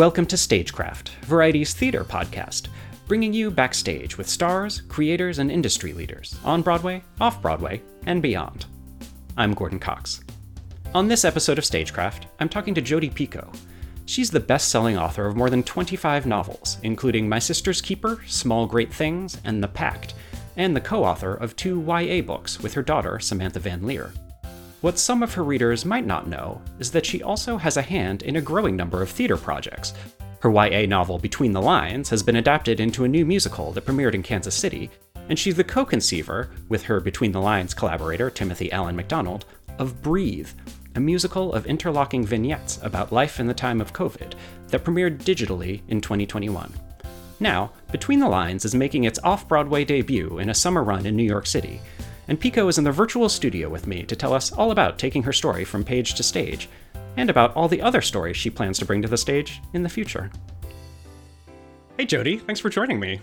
Welcome to Stagecraft, Variety's theater podcast bringing you backstage with stars, creators, and industry leaders on Broadway, off Broadway, and beyond. I'm Gordon Cox. On this episode of Stagecraft, I'm talking to Jodi Picoult. She's the best selling author of more than 25 novels, including My Sister's Keeper, Small Great Things, and The Pact, and the co author of two YA books with her daughter, Samantha Van Leer. What some of her readers might not know is that she also has a hand in a growing number of theater projects, her YA novel Between the Lines has been adapted into a new musical that premiered in Kansas City, and she's the co conceiver, with her Between the Lines collaborator Timothy Allen McDonald, of Breathe, a musical of interlocking vignettes about life in the time of COVID that premiered digitally in 2021. Now, Between the Lines is making its off Broadway debut in a summer run in New York City, and Picoult is in the virtual studio with me to tell us all about taking her story from page to stage and about all the other stories she plans to bring to the stage in the future. Hey, Jodi, thanks for joining me.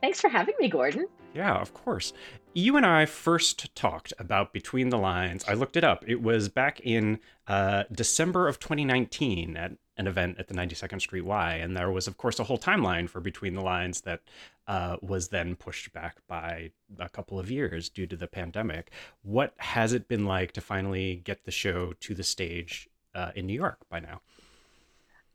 Thanks for having me, Gordon. Yeah, of course. You and I first talked about Between the Lines. I looked it up. It was back in uh, December of 2019 at an event at the 92nd Street Y. And there was, of course, a whole timeline for Between the Lines that uh, was then pushed back by a couple of years due to the pandemic. What has it been like to finally get the show to the stage uh, in New York by now?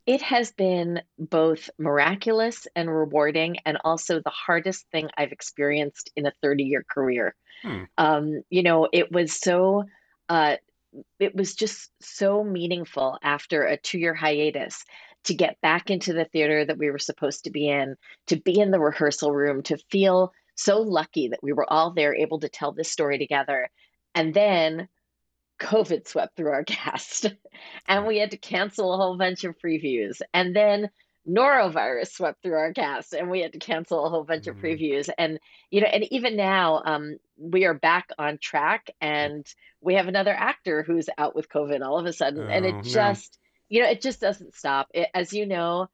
It has been both miraculous and rewarding, and also the hardest thing I've experienced in a 30 year career. Hmm. Um, you know, it was so, uh, it was just so meaningful after a two year hiatus to get back into the theater that we were supposed to be in, to be in the rehearsal room, to feel so lucky that we were all there able to tell this story together. And then COVID swept through our cast and we had to cancel a whole bunch of previews. And then norovirus swept through our cast and we had to cancel a whole bunch mm-hmm. of previews. And, you know, and even now, um, we are back on track and we have another actor who's out with COVID all of a sudden. Oh, and it just, you know, it just doesn't stop. It, as you know,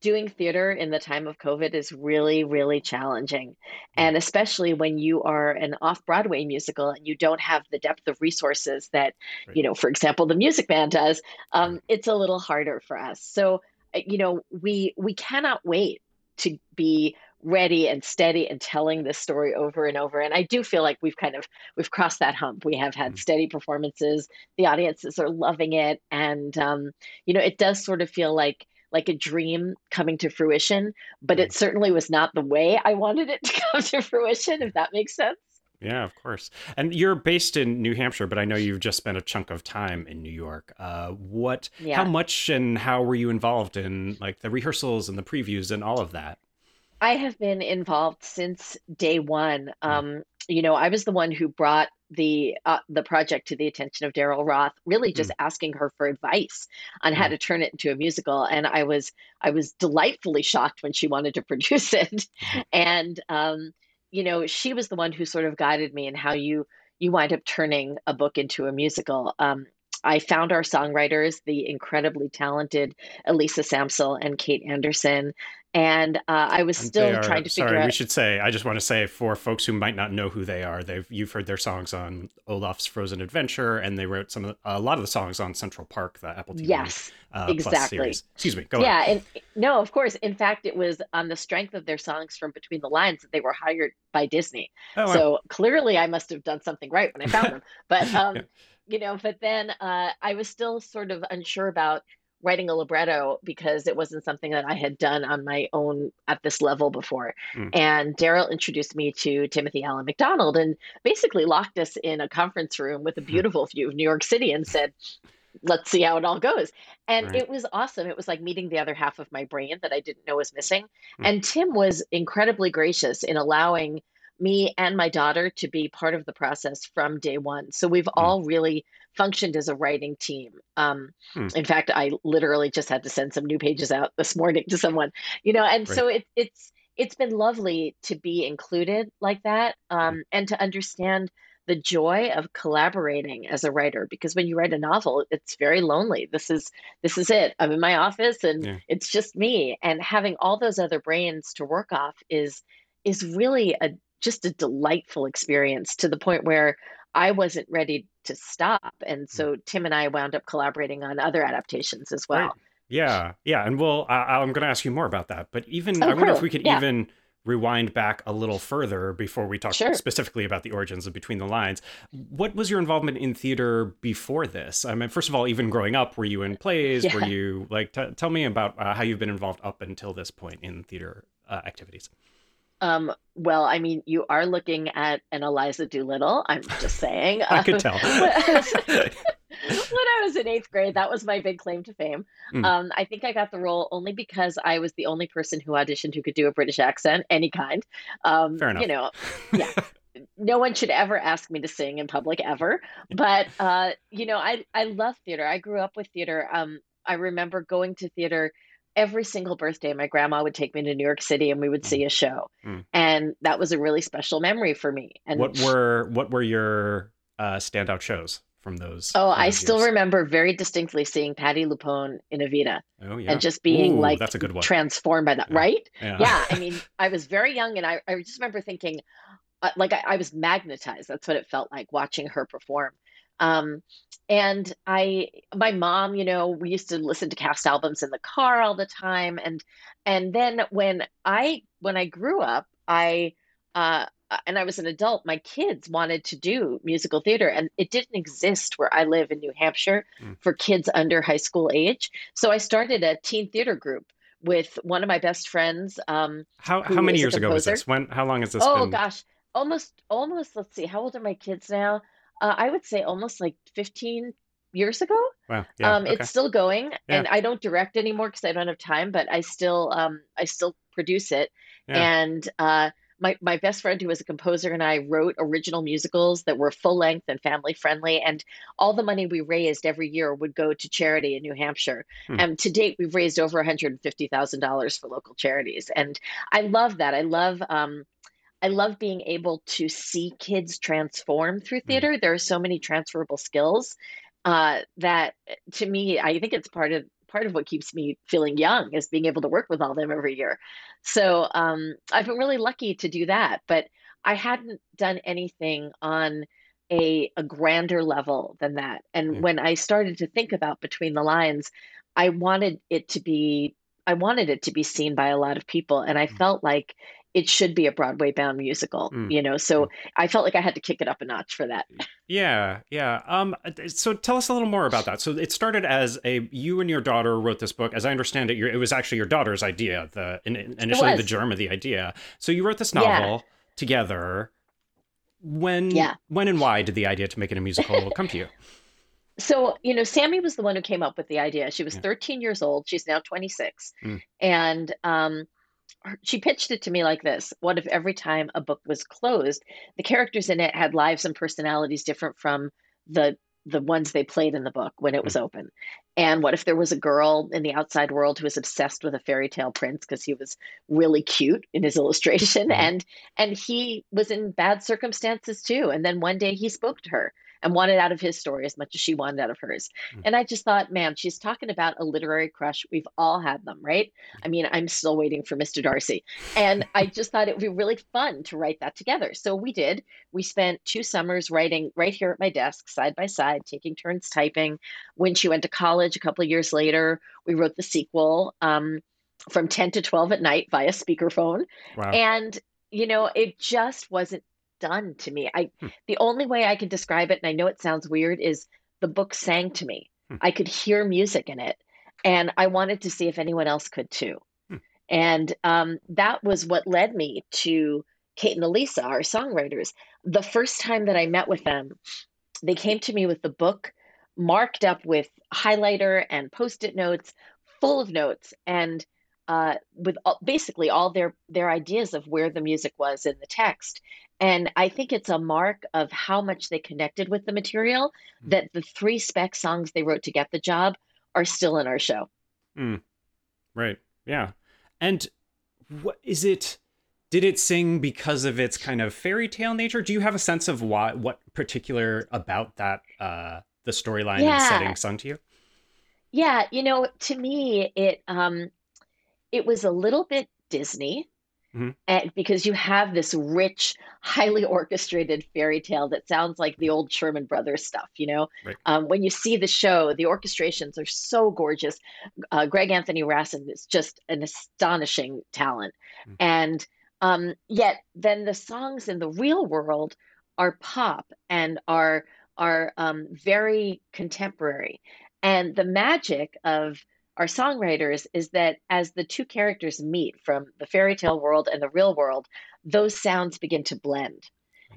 doing theater in the time of COVID is really, really challenging. And especially when you are an off Broadway musical and you don't have the depth of resources that, right. you know, for example, the Music Man does, um, it's a little harder for us. So, uh, you know, we we cannot wait to be ready and steady and telling this story over and over and i do feel like we've kind of we've crossed that hump we have had mm-hmm. steady performances the audiences are loving it and um, you know it does sort of feel like like a dream coming to fruition, but it mm. certainly was not the way I wanted it to come to fruition, if that makes sense. Yeah, of course. And you're based in New Hampshire, but I know you've just spent a chunk of time in New York. Uh, what, yeah. how much and how were you involved in like the rehearsals and the previews and all of that? I have been involved since day one. Mm. Um, you know, I was the one who brought the uh, the project to the attention of Daryl Roth, really just Hmm. asking her for advice on how Mm. to turn it into a musical. And I was I was delightfully shocked when she wanted to produce it. Mm-hmm. And um, you know, she was the one who sort of guided me in how you you wind up turning a book into a musical. Um, I found our songwriters, the incredibly talented Elyssa Samsel and Kate Anderson, and uh, I was And still are- trying to sorry, figure we out. should say. I just want to say for folks who might not know who they are, they've you've heard their songs on Olaf's Frozen Adventure, and they wrote some of the, a lot of the songs on Central Park, the Apple TV Yes, uh, exactly. series. Excuse me. Go yeah, ahead. and no, of course. In fact, it was on the strength of their songs from Between the Lines that they were hired by Disney. Oh, wow. So clearly, I must have done something right when I found them. But um, Yeah. You know, but then uh, I was still sort of unsure about writing a libretto because it wasn't something that I had done on my own at this level before. Mm. And Daryl introduced me to Timothy Allen McDonald and basically locked us in a conference room with a beautiful view of New York City and said, let's see how it all goes. And Right. it was awesome. It was like meeting the other half of my brain that I didn't know was missing. Mm. And Tim was incredibly gracious in allowing me and my daughter to be part of the process from day one. So we've all really functioned as a writing team. Um, Hmm. in fact, I literally just had to send some new pages out this morning to someone, you know, and so it, it's it's been lovely to be included like that um, and to understand the joy of collaborating as a writer because when you write a novel it's very lonely this is this is it i'm in my office and Yeah. it's just me and having all those other brains to work off is is really a just a delightful experience to the point where I wasn't ready to stop. And so Tim and I wound up collaborating on other adaptations as well. Right. Yeah, yeah, and we'll. I, I'm going to ask you more about that, but even Oh, I wonder if we could Yeah. even rewind back a little further before we talk Sure. specifically about the origins of Between the Lines. What was your involvement in theater before this? I mean, first of all, even growing up, were you in plays? Were you like? T- tell me about uh, how you've been involved up until this point in theater uh, activities. Um, well, I mean, you are looking at an Eliza Doolittle. I'm just saying. I could Um, tell. when I was in eighth grade, that was my big claim to fame. Mm. Um, I think I got the role only because I was the only person who auditioned who could do a British accent, any kind. Um, Fair enough. You know, yeah. no one should ever ask me to sing in public ever. But uh, you know, I I love theater. I grew up with theater. Um, I remember going to theater every single birthday. My grandma would take me to New York City, and we would see a show, Mm. and that was a really special memory for me. And what were what were your uh, standout shows from those? Oh, from I those still years? remember very distinctly seeing Patti LuPone in Evita Oh yeah, and just being Ooh, like that's a good one. transformed by that, Yeah. right? Yeah. Yeah, I mean, I was very young and I, I just remember thinking, uh, like, I, I was magnetized. That's what it felt like watching her perform. Um, and I, my mom, you know, we used to listen to cast albums in the car all the time. And, and then when I, when I grew up, I, uh, and I was an adult, my kids wanted to do musical theater, and it didn't exist where I live in New Hampshire Mm. for kids under high school age. So I started a teen theater group with one of my best friends. Um, How how many years ago was this? When how long has this oh been? gosh, almost, almost. Let's see, how old are my kids now? Uh, I would say almost like 15 years ago. Wow. Yeah. um, okay. It's still going, Yeah. and I don't direct anymore because I don't have time. But I still, um, I still produce it. Yeah. And uh, my my best friend, who was a composer, and I wrote original musicals that were full length and family friendly. And all the money we raised every year would go to charity in New Hampshire. Hmm. And to date, we've raised over one hundred fifty thousand dollars for local charities. And I love that. I love. Um, I love being able to see kids transform through theater. There are so many transferable skills uh, that, to me, I think it's part of part of what keeps me feeling young is being able to work with all them every year. So um, I've been really lucky to do that, but I hadn't done anything on a a grander level than that. And Yeah. when I started to think about Between the Lines, I wanted it to be I wanted it to be seen by a lot of people, and I felt like it should be a Broadway bound musical, Mm. you know. So I felt like I had to kick it up a notch for that. Yeah, yeah. Um, so tell us a little more about that. So it started as a you and your daughter wrote this book. As I understand it, it was actually your daughter's idea. The initially the germ of the idea. So you wrote this Yeah. novel together. When Yeah. when and why did the idea to make it a musical come to you? So, you know, Sammy was the one who came up with the idea. She was Yeah. 13 years old. She's now 26. Mm. And um, she pitched it to me like this What if every time a book was closed, the characters in it had lives and personalities different from the the ones they played in the book when it was open. And what if there was a girl in the outside world who was obsessed with a fairy tale prince because he was really cute in his illustration Mm-hmm. and and he was in bad circumstances too. And then one day he spoke to her and wanted out of his story as much as she wanted out of hers. And I just thought, man, she's talking about a literary crush. We've all had them, right? I mean, I'm still waiting for Mr. Darcy. And I just thought it would be really fun to write that together. So we did. We spent two summers writing right here at my desk, side by side, taking turns typing. When she went to college a couple of years later, we wrote the sequel um, from 10 to 12 at night via speakerphone. Wow. And, you know, it just wasn't done to me. I Hmm. the only way I can describe it, and I know it sounds weird, is the book sang to me. Hmm. I could hear music in it, and I wanted to see if anyone else could too. Hmm. And um, that was what led me to Kate and Elyssa, our songwriters. The first time that I met with them, they came to me with the book marked up with highlighter and post-it notes, full of notes, and uh, with all, basically all their their ideas of where the music was in the text. And I think it's a mark of how much they connected with the material that the three spec songs they wrote to get the job are still in our show. Mm. Right. Yeah. And what is it? Did it sing because of its kind of fairy tale nature? Do you have a sense of why, what particular about that, uh, the storyline and Yeah. setting sung to you? Yeah, you know, to me, it um, it was a little bit Disney, Mhm. and because you have this rich, highly orchestrated fairy tale that sounds like the old Sherman Brothers stuff. You know, Right. um, when you see the show, the orchestrations are so gorgeous. Uh, Greg Anthony Rassen is just an astonishing talent, Mm. and um, yet then the songs in the real world are pop and are are um, very contemporary. And the magic of our songwriters is that as the two characters meet from the fairy tale world and the real world, those sounds begin to blend.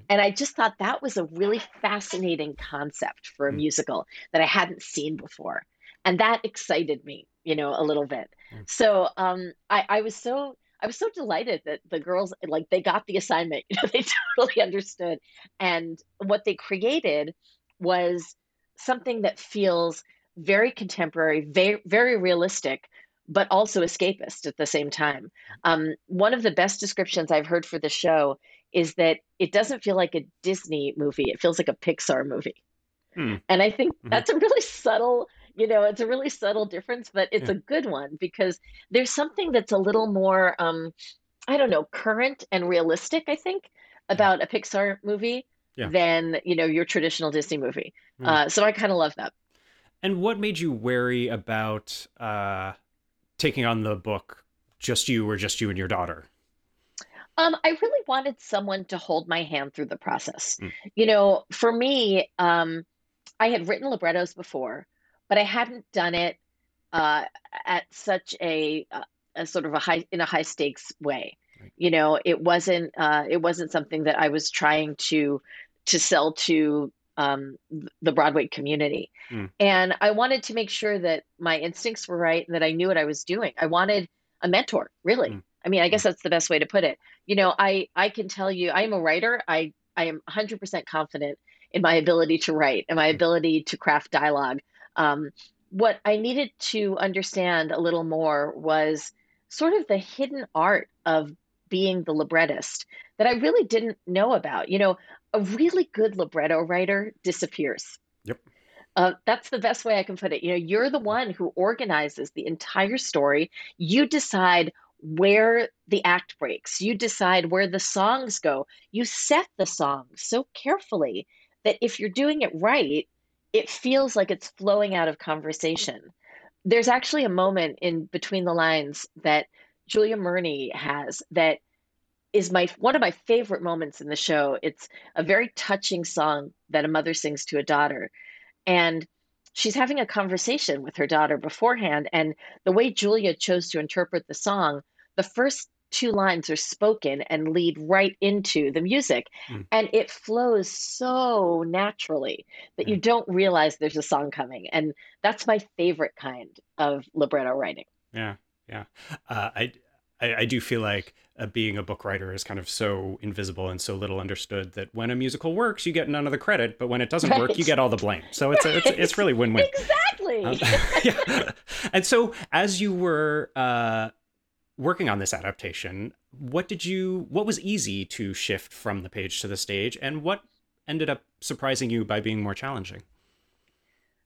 And I just thought that was a really fascinating concept for a Mm. musical that I hadn't seen before. And that excited me, you know, a little bit. Mm. So um, I, I was so I was so delighted that the girls like they got the assignment. You know, they totally understood. And what they created was something that feels very contemporary, very, very realistic, but also escapist at the same time. Um, one of the best descriptions I've heard for the show is that it doesn't feel like a Disney movie, it feels like a Pixar movie. Hmm. And I think Mhm. that's a really subtle, you know, it's a really subtle difference, but it's Yeah. a good one because there's something that's a little more, um, I don't know, current and realistic, I think, about a Pixar movie Yeah. than, you know, your traditional Disney movie. Hmm. Uh, so I kind of love that. And what made you wary about uh, taking on the book, just you or just you and your daughter? Um, I really wanted someone to hold my hand through the process. Mm. You know, for me, um, I had written librettos before, but I hadn't done it uh, at such a, a, a sort of a high in a high stakes way. Right. You know, it wasn't uh, it wasn't something that I was trying to to sell to um, the Broadway community. Mm. And I wanted to make sure that my instincts were right and that I knew what I was doing. I wanted a mentor, really. Mm. I mean, I guess that's the best way to put it. You know, I I can tell you, I am a writer. I I am 100% confident in my ability to write and my ability to craft dialogue. Um, what I needed to understand a little more was sort of the hidden art of being the librettist that I really didn't know about. You know, a really good libretto writer disappears. Yep. Uh, that's the best way I can put it. You know, you're the one who organizes the entire story. You decide where the act breaks. You decide where the songs go. You set the songs so carefully that if you're doing it right, it feels like it's flowing out of conversation. There's actually a moment in Between the Lines that Julia Murney has that is my one of my favorite moments in the show. It's a very touching song that a mother sings to a daughter. And she's having a conversation with her daughter beforehand. And the way Julia chose to interpret the song, the first two lines are spoken and lead right into the music. Mm. And it flows so naturally that you don't realize there's a song coming. And that's my favorite kind of libretto writing. Yeah, yeah. Uh, I I, I do feel like uh, being a book writer is kind of so invisible and so little understood that when a musical works, you get none of the credit, but when it doesn't right. work, you get all the blame. So it's it's, it's really win win. Exactly. Um, yeah. And so as you were uh, working on this adaptation, what did you? What was easy to shift from the page to the stage, and what ended up surprising you by being more challenging?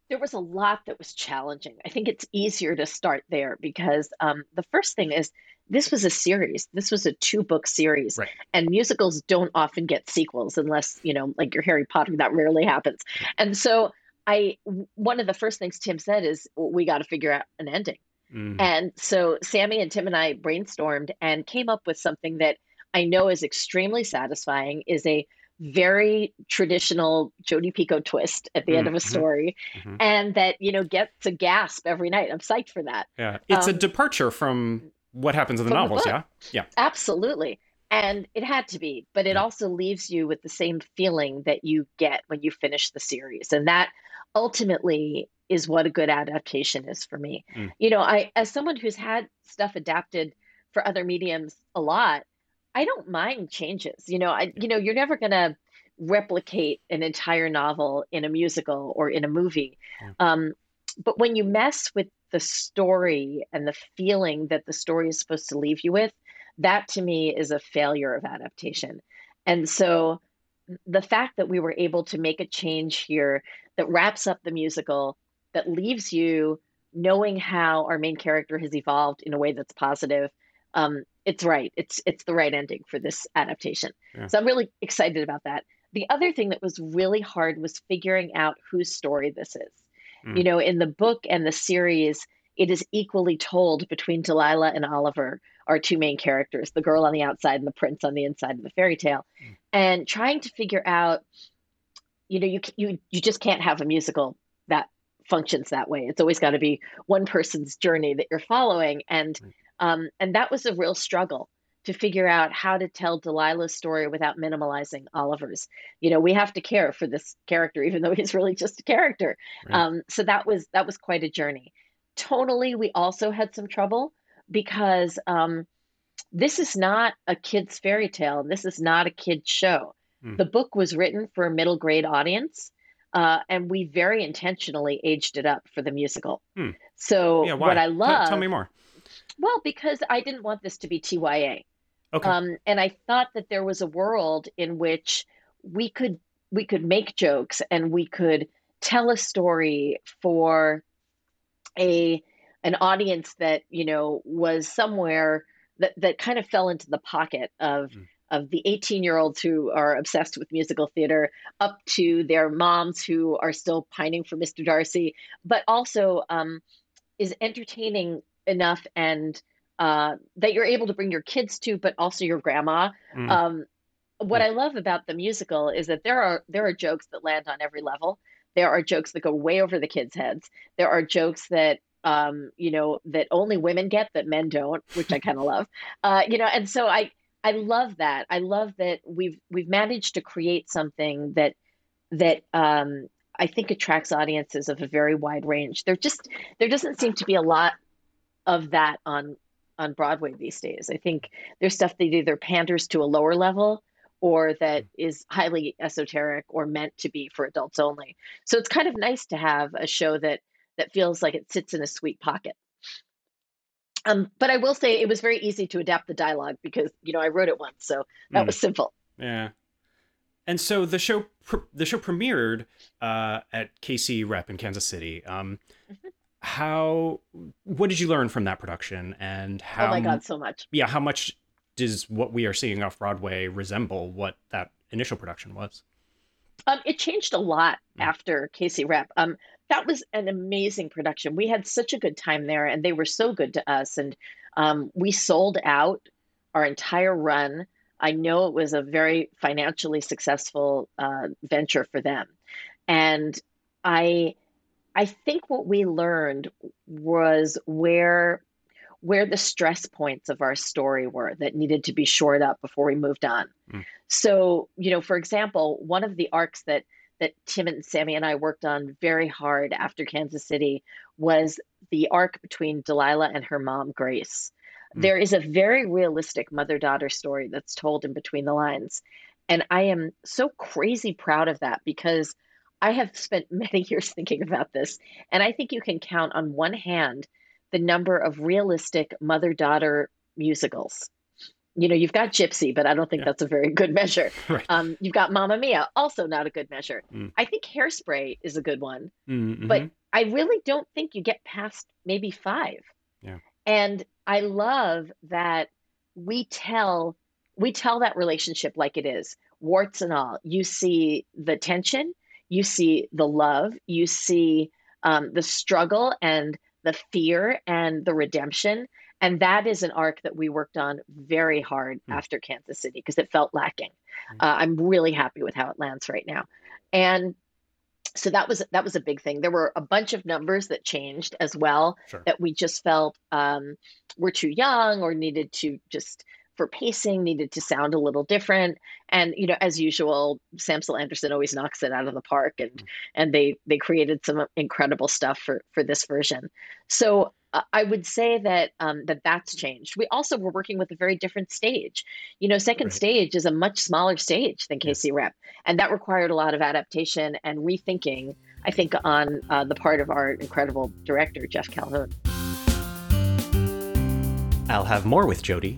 there was a lot that was challenging. I think it's easier to start there because um, the first thing is this was a series. This was a two book series. Right. And musicals don't often get sequels unless, you know, like your Harry Potter, that rarely happens. And so I, one of the first things Tim said is, we got to figure out an ending. Mm. And so Sammy and Tim and I brainstormed and came up with something that I know is extremely satisfying, is a very traditional Jodi Picoult twist at the mm-hmm. end of a mm-hmm. story, mm-hmm. and that you know gets a gasp every night. I'm psyched for that. Yeah, it's um, a departure from what happens in the novels. The yeah, yeah, absolutely. And it had to be, but it yeah. also leaves you with the same feeling that you get when you finish the series, and that ultimately is what a good adaptation is for me. Mm. You know, I as someone who's had stuff adapted for other mediums a lot I don't mind changes. You know, I you know, you're never going to replicate an entire novel in a musical or in a movie. Yeah. Um, but when you mess with the story and the feeling that the story is supposed to leave you with, that to me is a failure of adaptation. And so the fact that we were able to make a change here that wraps up the musical, that leaves you knowing how our main character has evolved in a way that's positive, um, it's right. It's it's the right ending for this adaptation. Yeah. So I'm really excited about that. The other thing that was really hard was figuring out whose story this is. Mm. You know, in the book and the series, it is equally told between Delilah and Oliver, our two main characters, the girl on the outside and the prince on the inside of the fairy tale. Mm. And trying to figure out, you know, you you you just can't have a musical that functions that way. It's always got to be one person's journey that you're following and mm um, and that was a real struggle to figure out how to tell Delilah's story without minimalizing Oliver's. You know, we have to care for this character, even though he's really just a character. Right. Um, so that was that was quite a journey. Tonally, we also had some trouble because um, this is not a kid's fairy tale. This is not a kid's show. Mm. The book was written for a middle grade audience. Uh, and we very intentionally aged it up for the musical. Hmm. So yeah, what I love, tell, tell me more. Well, because I didn't want this to be TYA. Okay. Um, and I thought that there was a world in which we could we could make jokes and we could tell a story for a an audience that you know was somewhere that that kind of fell into the pocket of mm. of the 18 year olds who are obsessed with musical theater up to their moms who are still pining for Mr. Darcy, but also um, is entertaining enough and uh, that you're able to bring your kids to, but also your grandma. Mm. Um, what I love about the musical is that there are there are jokes that land on every level. There are jokes that go way over the kids' heads. There are jokes that um, you know that only women get that men don't, which I kind of love. Uh, you know, and so I I love that. I love that we've we've managed to create something that that um, I think attracts audiences of a very wide range. There just there doesn't seem to be a lot of that on on Broadway these days. I think there's stuff that either panders to a lower level or that mm. highly esoteric or meant to be for adults only. So it's kind of nice to have a show that that feels like it sits in a sweet pocket. Um, but I will say it was very easy to adapt the dialogue because you know I wrote it once, so that mm. was simple. Yeah. And so the show the show premiered uh, at KC Rep in Kansas City. Um, mm-hmm how what did you learn from that production and how oh my god so much yeah how much does what we are seeing off broadway resemble what that initial production was um, it changed a lot mm. after KC Rep. Um, that was an amazing production. We had such a good time there, and they were so good to us. And um, we sold out our entire run. I know it was a very financially successful uh, venture for them, and I I think what we learned was where where the stress points of our story were that needed to be shored up before we moved on. Mm. So, you know, for example, one of the arcs that that Tim and Sammy and I worked on very hard after Kansas City was the arc between Delilah and her mom Grace. There is a very realistic mother daughter story that's told in between the lines. And I am so crazy proud of that because I have spent many years thinking about this. And I think you can count on one hand the number of realistic mother daughter musicals. You know, you've got Gypsy, but I don't think Yeah. that's a very good measure. Right. Um, you've got Mamma Mia, also not a good measure. Mm. I think Hairspray is a good one, Mm, but. I really don't think you get past maybe five. Yeah. And I love that we tell we tell that relationship like it is, warts and all. You see the tension, you see the love, you see um, the struggle and the fear and the redemption. And that is an arc that we worked on very hard Hmm. after Kansas City because it felt lacking. Uh, I'm really happy with how it lands right now. And so that was that was a big thing. There were a bunch of numbers that changed as well Sure. that we just felt um, were too young or needed to just for pacing needed to sound a little different. And you know, as usual, Samsel Anderson always knocks it out of the park, and and they they created some incredible stuff for for this version. So uh, I would say that um, that that's changed. We also were working with a very different stage. You know, second Right. stage is a much smaller stage than. KC Rep, and that required a lot of adaptation and rethinking. I think on uh, the part of our incredible director Jeff Calhoun. I'll have more with Jodi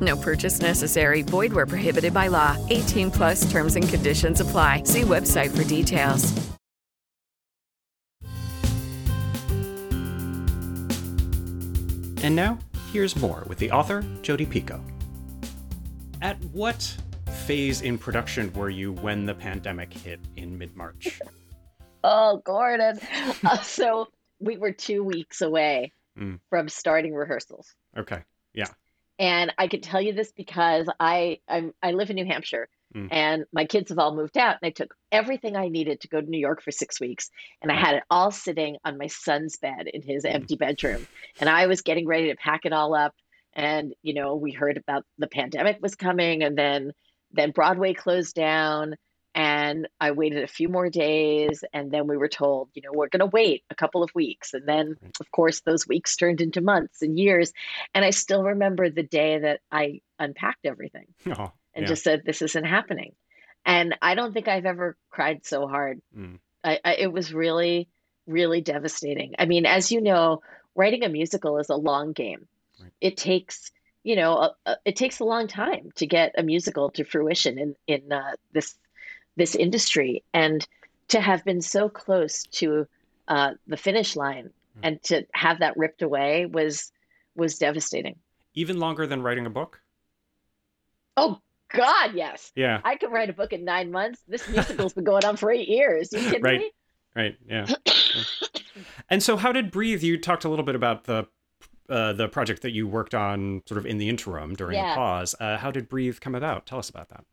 No purchase necessary. Void where prohibited by law. 18 plus terms and conditions apply. See website for details. And now, here's more with the author, Jodi Picoult. At what phase in production were you when the pandemic hit in mid March? Oh, Gordon. Uh, so we were two weeks away Mm. from starting rehearsals. Okay. And I can tell you this because I I'm, I live in New Hampshire Mm. and my kids have all moved out and I took everything I needed to go to New York for 6 weeks and I had it all sitting on my son's bed in his empty bedroom. And I was getting ready to pack it all up and you know we heard about the pandemic was coming and then then Broadway closed down and I waited a few more days and then we were told, you know, we're going to wait a couple of weeks and then of course those weeks turned into months and years and I still remember the day that I unpacked everything Oh, and yeah. just said this isn't happening. And I don't think I've ever cried so hard. Mm. I, I it was really really devastating. I mean, as you know, writing a musical is a long game. Right. It takes you know it takes a long time to get a musical to fruition in in uh, this this industry and to have been so close to uh, the finish line Mm. and to have that ripped away was was devastating. Even longer than writing a book? Oh God, yes. Yeah. I could write a book in nine months. This musical's been going on for eight years. You kidding Right. me? Right. Yeah. Yeah. and so, how did Breathe? You talked a little bit about the uh, the project that you worked on, sort of in the interim during Yeah. the pause. Uh, how did Breathe come about? Tell us about that.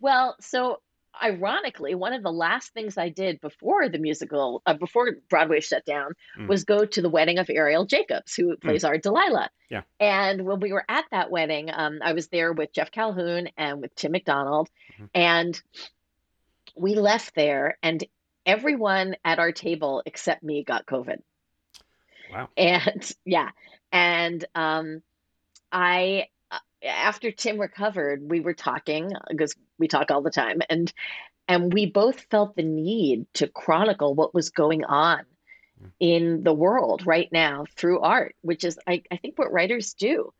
Well, so ironically, one of the last things I did before the musical, uh, before Broadway shut down, Mm. was go to the wedding of Arielle Jacobs, who plays our Delilah. Yeah. And when we were at that wedding, um, I was there with Jeff Calhoun and with Tim McDonald, Mhm. and we left there, and everyone at our table except me got COVID. Wow. And yeah, and um, I uh, after Tim recovered, we were talking because we talk all the time, and and we both felt the need to chronicle what was going on in the world right now through art, which is I, I think what writers do.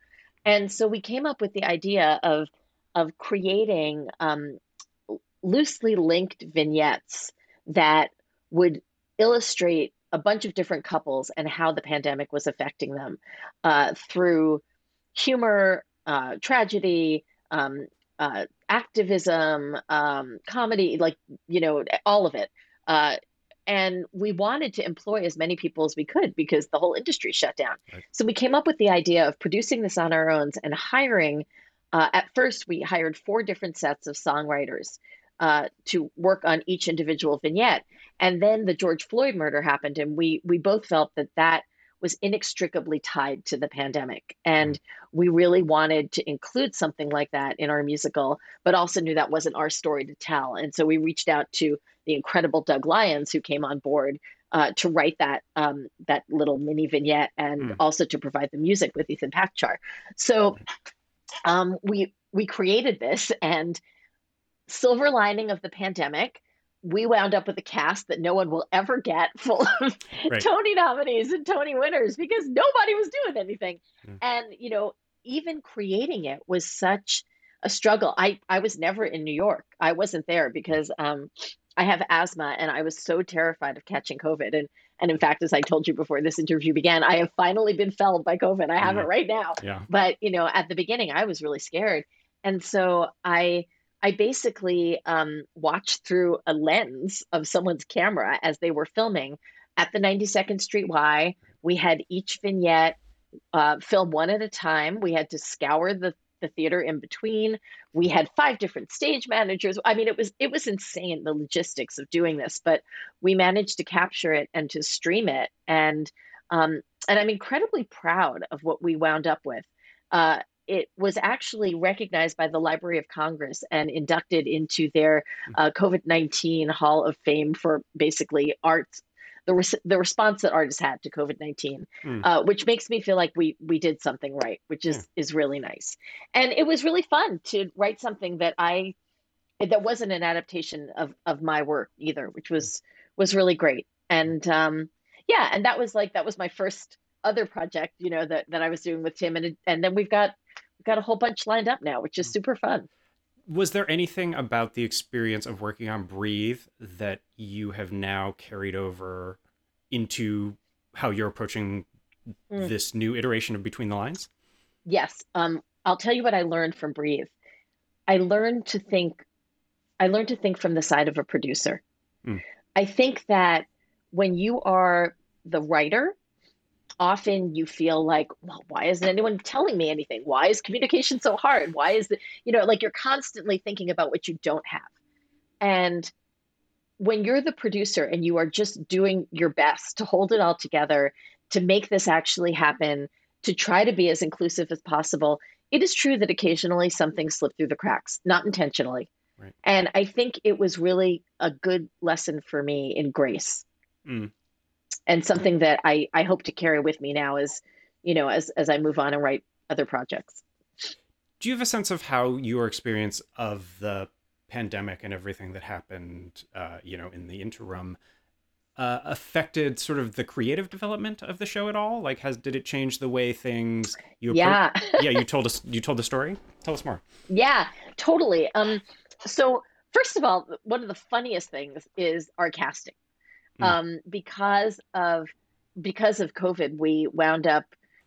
And so we came up with the idea of of creating um, loosely linked vignettes that would illustrate a bunch of different couples and how the pandemic was affecting them uh, through humor, uh, tragedy, um, uh, activism, um, comedy, like, you know, all of it. Uh, and we wanted to employ as many people as we could because the whole industry shut down. Right. So we came up with the idea of producing this on our own and hiring uh, at first we hired four different sets of songwriters uh, to work on each individual vignette. And then the George Floyd murder happened, and we we both felt that that was inextricably tied to the pandemic. And we really wanted to include something like that in our musical, but also knew that wasn't our story to tell. And so we reached out to the incredible Doug Lyons, who came on board uh, to write that um, that little mini vignette and mm. also to provide the music with Ethan Pakchar. So um, we we created this, and silver lining of the pandemic we wound up with a cast that no one will ever get full of right. Tony nominees and Tony winners because nobody was doing anything. Mm. And, you know, even creating it was such a struggle. I, I was never in New York. I wasn't there because um, I have asthma and I was so terrified of catching COVID. And and in fact, as I told you before this interview began, I have finally been felled by COVID. I have mm. it right now. Yeah. But you know, at the beginning, I was really scared, and so I I basically um, watched through a lens of someone's camera as they were filming at the 92nd Street Y. We had each vignette uh, film one at a time. We had to scour the, the theater in between. We had five different stage managers. I mean, it was it was insane the logistics of doing this, but we managed to capture it and to stream it. And um, and I'm incredibly proud of what we wound up with. Uh, it was actually recognized by the Library of Congress and inducted into their mm. uh, COVID 19 Hall of Fame for basically arts. The, res- the response that artists had to COVID nineteen, mm. uh, which makes me feel like we we did something right, which is yeah. is really nice, and it was really fun to write something that I that wasn't an adaptation of of my work either, which was was really great, and um, yeah, and that was like that was my first other project, you know, that that I was doing with Tim, and and then we've got got a whole bunch lined up now, which is mm. super fun. Was there anything about the experience of working on Breathe that you have now carried over into how you're approaching mm. this new iteration of Between the Lines? Yes. Um, I'll tell you what I learned from Breathe. I learned to think I learned to think from the side of a producer. Mm. I think that when you are the writer, often you feel like, well, why isn't anyone telling me anything? Why is communication so hard? Why is it, you know, like you're constantly thinking about what you don't have. And when you're the producer and you are just doing your best to hold it all together, to make this actually happen, to try to be as inclusive as possible, it is true that occasionally something slipped through the cracks, not intentionally. Right. And I think it was really a good lesson for me in grace. Mm and something that I, I hope to carry with me now as you know as as I move on and write other projects. Do you have a sense of how your experience of the pandemic and everything that happened, uh, you know, in the interim, uh, affected sort of the creative development of the show at all? Like, has did it change the way things you? Yeah, yeah. You told us. You told the story. Tell us more. Yeah, totally. Um, so first of all, one of the funniest things is our casting. Mm. Um, because of because of COVID, we wound up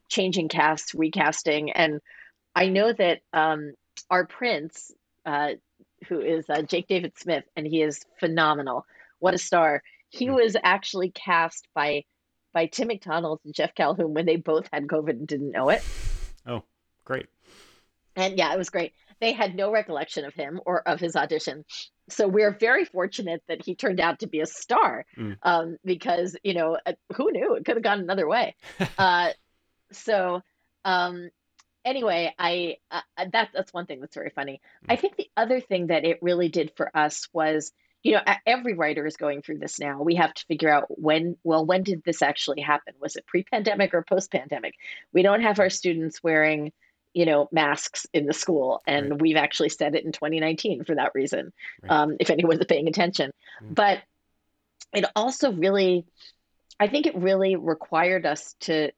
changing casts, recasting, and I know that um, our prince, uh, who is uh, Jake David Smith, and he is phenomenal. What a star! He mm. was actually cast by by Tim McDonald and Jeff Calhoun when they both had COVID and didn't know it. Oh, great! And yeah, it was great. They had no recollection of him or of his audition so we're very fortunate that he turned out to be a star mm. um, because you know uh, who knew? It could have gone another way. Uh, so um, anyway i uh, uh, that, that's one thing that's very funny. Mm. i think the other thing that it really did for us was you know every writer is going through this now. We have to figure out when well when did this actually happen? Was it pre-pandemic or post-pandemic? We don't have our students wearing you know masks in the school and right. we've actually said it in 2019 for that reason right. um, if anyone's paying attention mm. but it also really i think it really required us to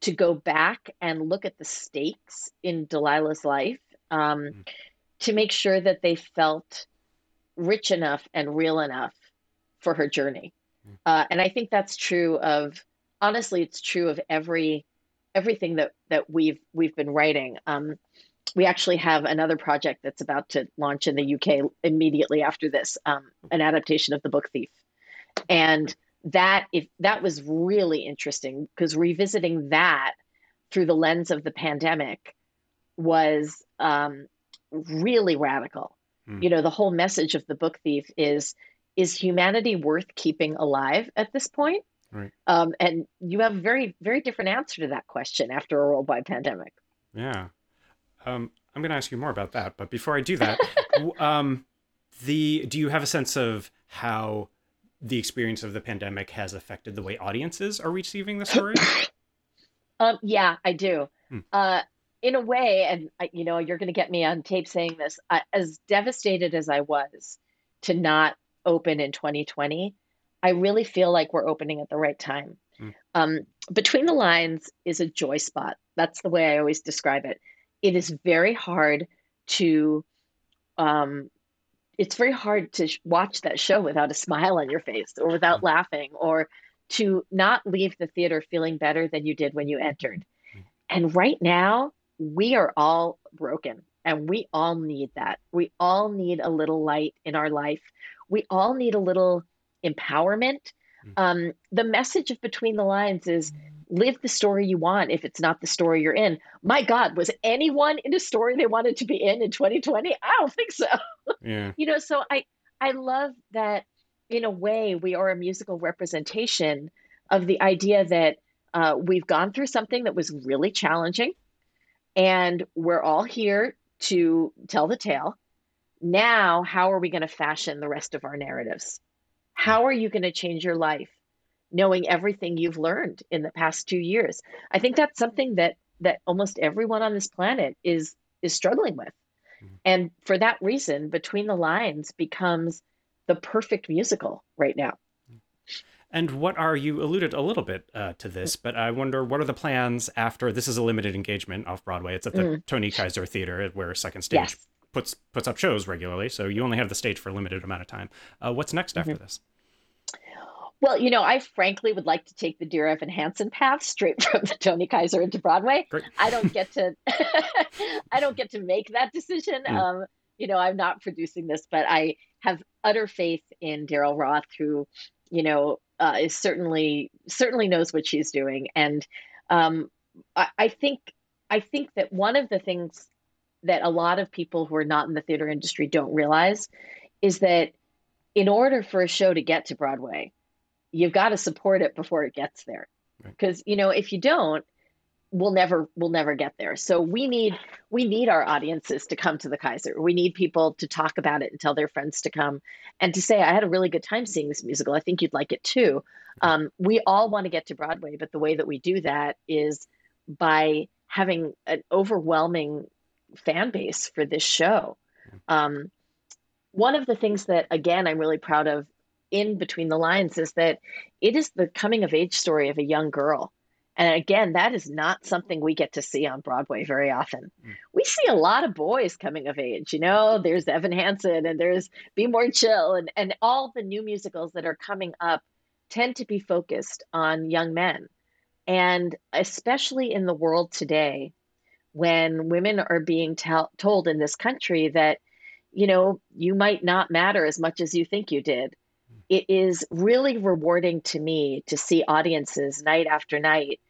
to go back and look at the stakes in delilah's life um, mm. to make sure that they felt rich enough and real enough for her journey mm. uh, and i think that's true of honestly it's true of every everything that that we've we've been writing. Um, we actually have another project that's about to launch in the UK immediately after this, um, an adaptation of the book Thief, and that if that was really interesting because revisiting that through the lens of the pandemic was um, really radical. Mm. You know, the whole message of the book thief is is humanity worth keeping alive at this point? Right. Um, and you have a very, very different answer to that question after a worldwide pandemic. Yeah. Um, I'm going to ask you more about that, but before I do that, um, the do you have a sense of how the experience of the pandemic has affected the way audiences are receiving the story? um, yeah, I do. Hmm. Uh, in a way, and you know, you're going to get me on tape saying this. I, as devastated as I was to not open in 2020, I really feel like we're opening at the right time. Mm. Um, Between the Lines is a joy spot. That's the way I always describe it. It is very hard to, um, it's very hard to sh- watch that show without a smile on your face or without mm. laughing or to not leave the theater feeling better than you did when you entered. Mm. And right now, we are all broken and we all need that. We all need a little light in our life. We all need a little empowerment. Mm. Um, the message of Between the Lines is live the story you want if it's not the story you're in. My God, was anyone in a story they wanted to be in in 2020? I don't think so. Yeah. you know, so I I love that in a way we are a musical representation of the idea that uh, we've gone through something that was really challenging, and we're all here to tell the tale. Now, how are we going to fashion the rest of our narratives? How are you going to change your life knowing everything you've learned in the past 2 years? I think that's something that that almost everyone on this planet is is struggling with. Mm-hmm. And for that reason, Between the Lines becomes the perfect musical right now. And what are you alluded a little bit uh, to this, but I wonder what are the plans after this is a limited engagement off Broadway. It's at the mm. Tony Kiser Theater where Second Stage yes. Puts puts up shows regularly, so you only have the stage for a limited amount of time. Uh, what's next mm-hmm. after this? Well, you know, I frankly would like to take the Dear Evan Hansen path straight from the Tony Kiser into Broadway. Great. I don't get to, I don't get to make that decision. Mm. Um, you know, I'm not producing this, but I have utter faith in Daryl Roth, who, you know, uh, is certainly certainly knows what she's doing, and um, I, I think I think that one of the things that a lot of people who are not in the theater industry don't realize is that in order for a show to get to Broadway, you've got to support it before it gets there. Because you know, if you don't, we'll never we'll never get there. So we need we need our audiences to come to the Kiser. We need people to talk about it and tell their friends to come and to say, I had a really good time seeing this musical. I think you'd like it too. Um, we all want to get to Broadway, but the way that we do that is by having an overwhelming fan base for this show. Um, one of the things that again I'm really proud of in between the lines is that it is the coming of age story of a young girl. And again, that is not something we get to see on Broadway very often. Mm. We see a lot of boys coming of age. You know, there's Evan Hansen and there's Be More Chill and, and all the new musicals that are coming up tend to be focused on young men. And especially in the world today, when women are being tell, told in this country that, you know, you might not matter as much as you think you did. It is really rewarding to me to see audiences night after night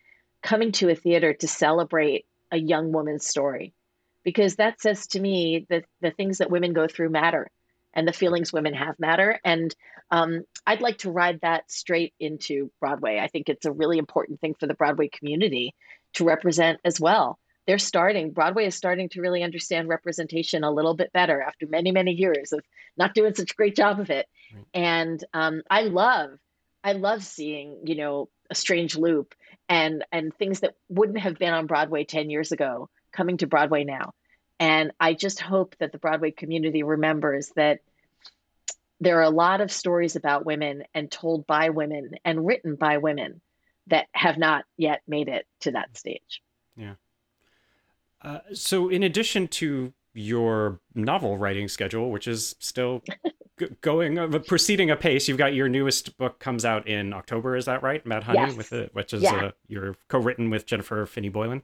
coming to a theater to celebrate a young woman's story. Because that says to me that the things that women go through matter and the feelings women have matter. And um, i'd like to ride that straight into broadway. I think it's a really important thing for the broadway community to represent as well they're starting broadway is starting to really understand representation a little bit better after many many years of not doing such a great job of it. Right. and um, i love i love seeing you know a strange loop and and things that wouldn't have been on broadway 10 years ago coming to broadway now. And i just hope that the broadway community remembers that there are a lot of stories about women and told by women and written by women that have not yet made it to that stage. Yeah uh, so, in addition to your novel writing schedule, which is still g- going uh, proceeding apace, you've got your newest book comes out in October. Is that right, Mad Honey? Yes. With it, which is yeah. uh, you're co-written with Jennifer Finney Boylan.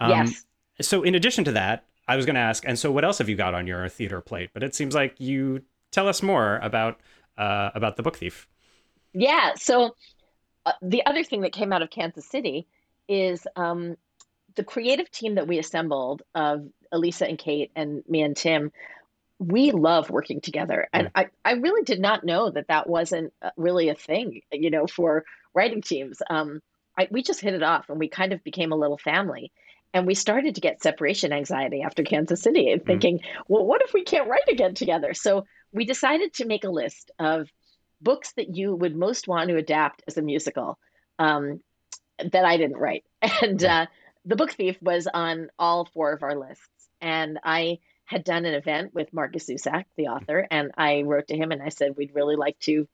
Um, yes. So, in addition to that, I was going to ask, and so what else have you got on your theater plate? But it seems like you tell us more about uh, about the Book Thief. Yeah. So, uh, the other thing that came out of Kansas City is um, the creative team that we assembled of Elyssa and Kate and me and Tim, we love working together. And I, I really did not know that that wasn't uh, really a thing, you know, for writing teams. Um, I, we just hit it off and we kind of became a little family. And we started to get separation anxiety after Kansas City and thinking, mm. well, what if we can't write again together? So we decided to make a list of books that you would most want to adapt as a musical um, that I didn't write. And uh, The Book Thief was on all four of our lists. And I had done an event with Markus Zusak, the author, and I wrote to him and I said, we'd really like to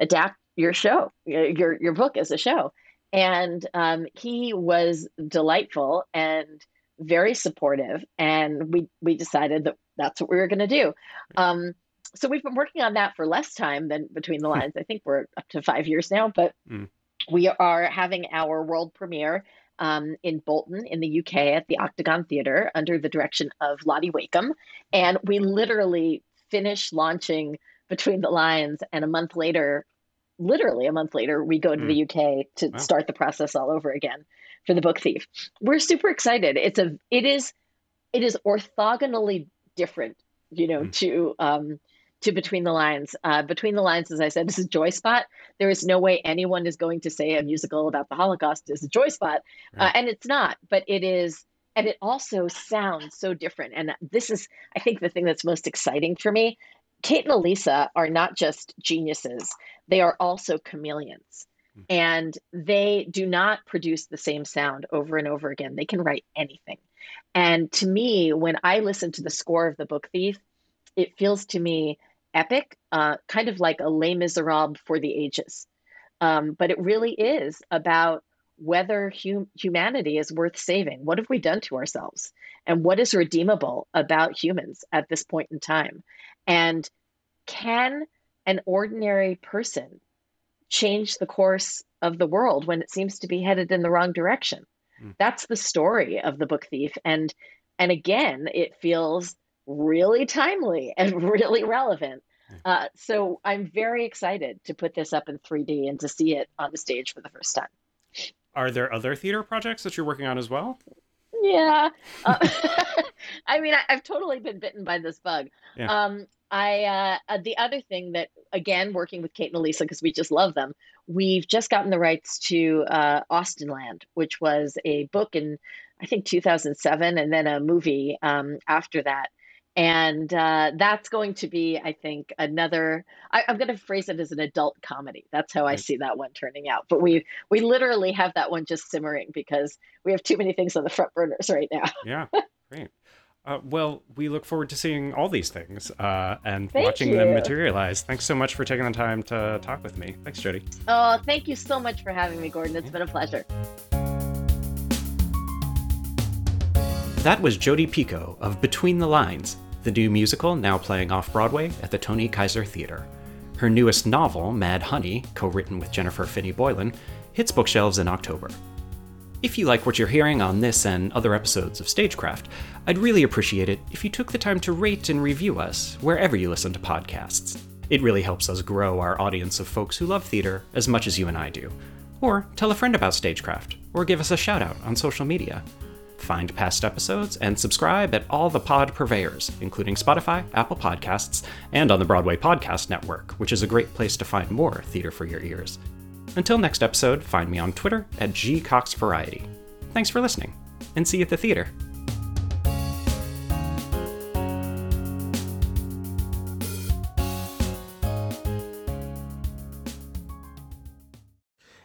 adapt your show, your, your book as a show. And um, he was delightful and very supportive. And we, we decided that that's what we were going to do. Um, so we've been working on that for less time than Between the Lines. I think we're up to five years now, but mm. we are having our world premiere um, in Bolton in the UK at the Octagon Theatre under the direction of Lottie Wakeham. And we literally finished launching Between the Lines, and a month later, literally a month later, we go to mm. the UK to wow. start the process all over again for the book thief. We're super excited. It's a it is it is orthogonally different, you know, mm. to um, to Between the Lines. Uh, Between the Lines, as I said, is a joy spot. There is no way anyone is going to say a musical about the Holocaust is a joy spot, uh, right. uh, and it's not. But it is, and it also sounds so different. And this is, I think, the thing that's most exciting for me. Kate and Elyssa are not just geniuses; they are also chameleons. Hmm. And they do not produce the same sound over and over again. They can write anything. And to me, when I listen to the score of The Book Thief, it feels to me epic, uh, kind of like a Les Miserables for the ages. Um, but it really is about whether hum- humanity is worth saving. What have we done to ourselves? And what is redeemable about humans at this point in time? And can an ordinary person change the course of the world when it seems to be headed in the wrong direction? Mm. That's the story of the book thief. And and again, it feels really timely and really relevant. Uh, so I'm very excited to put this up in 3D and to see it on the stage for the first time. Are there other theater projects that you're working on as well? Yeah. Uh, I mean, I, have totally been bitten by this bug. Yeah. Um, I uh, uh, the other thing that again, working with Kate and Elyssa because we just love them, we've just gotten the rights to uh, Austenland, which was a book in I think 2007, and then a movie um, after that and uh, that's going to be i think another I, am going to phrase it as an adult comedy that's how i see that one turning out but we we literally have that one just simmering because we have too many things on the front burners right now yeah great uh, well, we look forward to seeing all these things uh, and thank watching you. them materialize. Thanks so much for taking the time to talk with me. Thanks, Jodi Oh, thank you so much for having me, Gordon. It's yeah. been a pleasure. That was Jodi Picoult of Between the Lines, the new musical now playing off Broadway at the Tony Kiser Theater. Her newest novel, Mad Honey, co written with Jennifer Finney Boylan, hits bookshelves in October. If you like what you're hearing on this and other episodes of Stagecraft, I'd really appreciate it if you took the time to rate and review us wherever you listen to podcasts. It really helps us grow our audience of folks who love theater as much as you and I do. Or tell a friend about Stagecraft, or give us a shout out on social media. Find past episodes and subscribe at all the pod purveyors, including Spotify, Apple Podcasts, and on the Broadway Podcast Network, which is a great place to find more theater for your ears. Until next episode, find me on Twitter at gcoxvariety. Thanks for listening, and see you at the theater.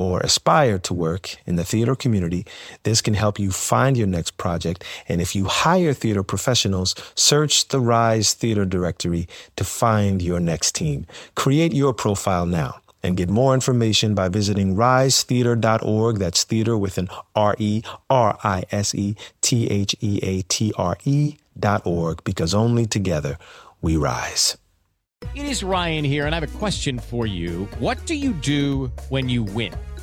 or aspire to work in the theater community, this can help you find your next project. And if you hire theater professionals, search the Rise Theater Directory to find your next team. Create your profile now and get more information by visiting risetheatre.org. That's theater with an R E R I S E T H E A T R E dot org because only together we rise. It is Ryan here, and I have a question for you. What do you do when you win?